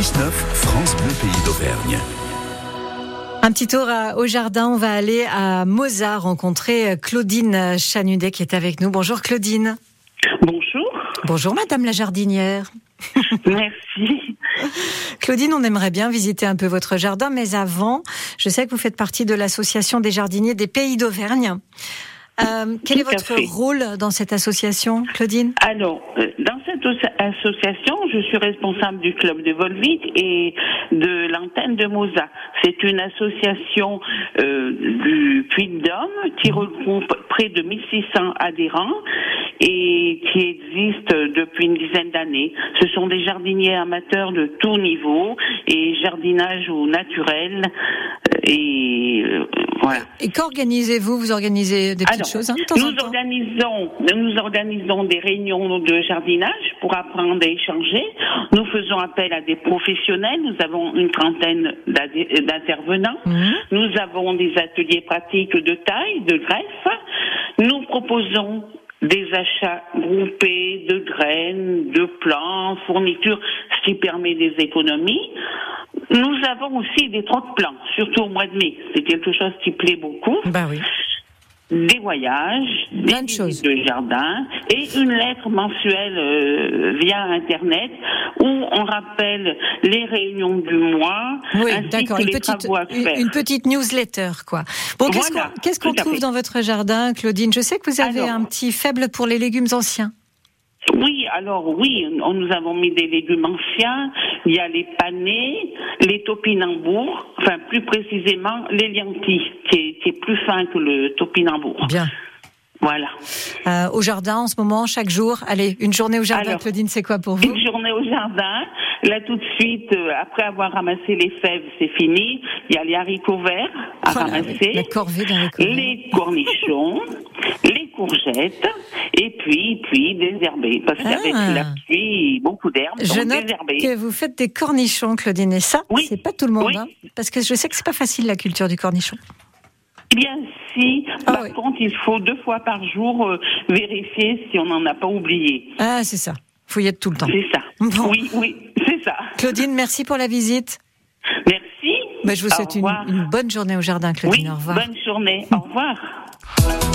6-9, France Bleu Pays d'Auvergne. Un petit tour au jardin. On va aller à Mozart rencontrer Claudine Chanudet qui est avec nous. Bonjour Claudine. Bonjour. Bonjour Madame la jardinière. Merci. Claudine, on aimerait bien visiter un peu votre jardin, mais avant, je sais que vous faites partie de l'association des jardiniers des Pays d'Auvergne. Euh, quel est votre rôle dans cette association, Claudine? Alors, euh, dans cette association, je suis responsable du club de Volvic et de l'antenne de Mosa. C'est une association euh, du Puy-de-Dôme qui regroupe près de 1600 adhérents et qui existe depuis une dizaine d'années. Ce sont des jardiniers amateurs de tout niveau et jardinage au naturel et voilà. Et qu'organisez-vous Vous organisez des petites choses hein, de temps nous en temps organisons, nous organisons des réunions de jardinage pour apprendre et échanger. Nous faisons appel à des professionnels. Nous avons une trentaine d'intervenants. Mhm. Nous avons des ateliers pratiques de taille, de greffe. Nous proposons des achats groupés de graines, de plants, fournitures, ce qui permet des économies. Nous avons aussi des trocs-plants, surtout au mois de mai. C'est quelque chose qui plaît beaucoup. Bah oui. Des voyages, des choses. de jardin et une lettre mensuelle euh, via Internet où on rappelle les réunions du mois Oui, ainsi d'accord. que Une les petite, travaux à une, faire. une petite newsletter, quoi. Bon, qu'est-ce Voilà, qu'on trouve fait. dans votre jardin, Claudine? Je sais que vous avez Alors. un petit faible pour les légumes anciens. Oui, alors oui, on, nous avons mis des légumes anciens. Il y a les panais, les topinambours, enfin plus précisément les lentilles, qui est, qui est plus fin que le topinambour. Bien. Voilà. Euh, au jardin, en ce moment, chaque jour. Allez, une journée au jardin, Alors, Claudine, c'est quoi pour vous? Une journée au jardin. Là, tout de suite, euh, après avoir ramassé les fèves, c'est fini. Il y a les haricots verts à Oh ramasser. La corvée les cornichons, les courgettes, et puis, puis désherber. Parce qu'avec Ah. la pluie, beaucoup d'herbes, Je note désherber. que vous faites des cornichons, Claudine, et ça, Oui. c'est pas tout le monde, Oui. hein, parce que je sais que c'est pas facile la culture du cornichon. Eh Bien si, Ah par oui. contre, il faut deux fois par jour euh, vérifier si on n'en a pas oublié. Ah, c'est ça. Faut y être tout le temps. C'est ça. Bon. Oui, oui, c'est ça. Claudine, merci pour la visite. Merci. Bah, je vous souhaite une bonne journée au jardin, Claudine. Oui, Au revoir. bonne journée. Au revoir.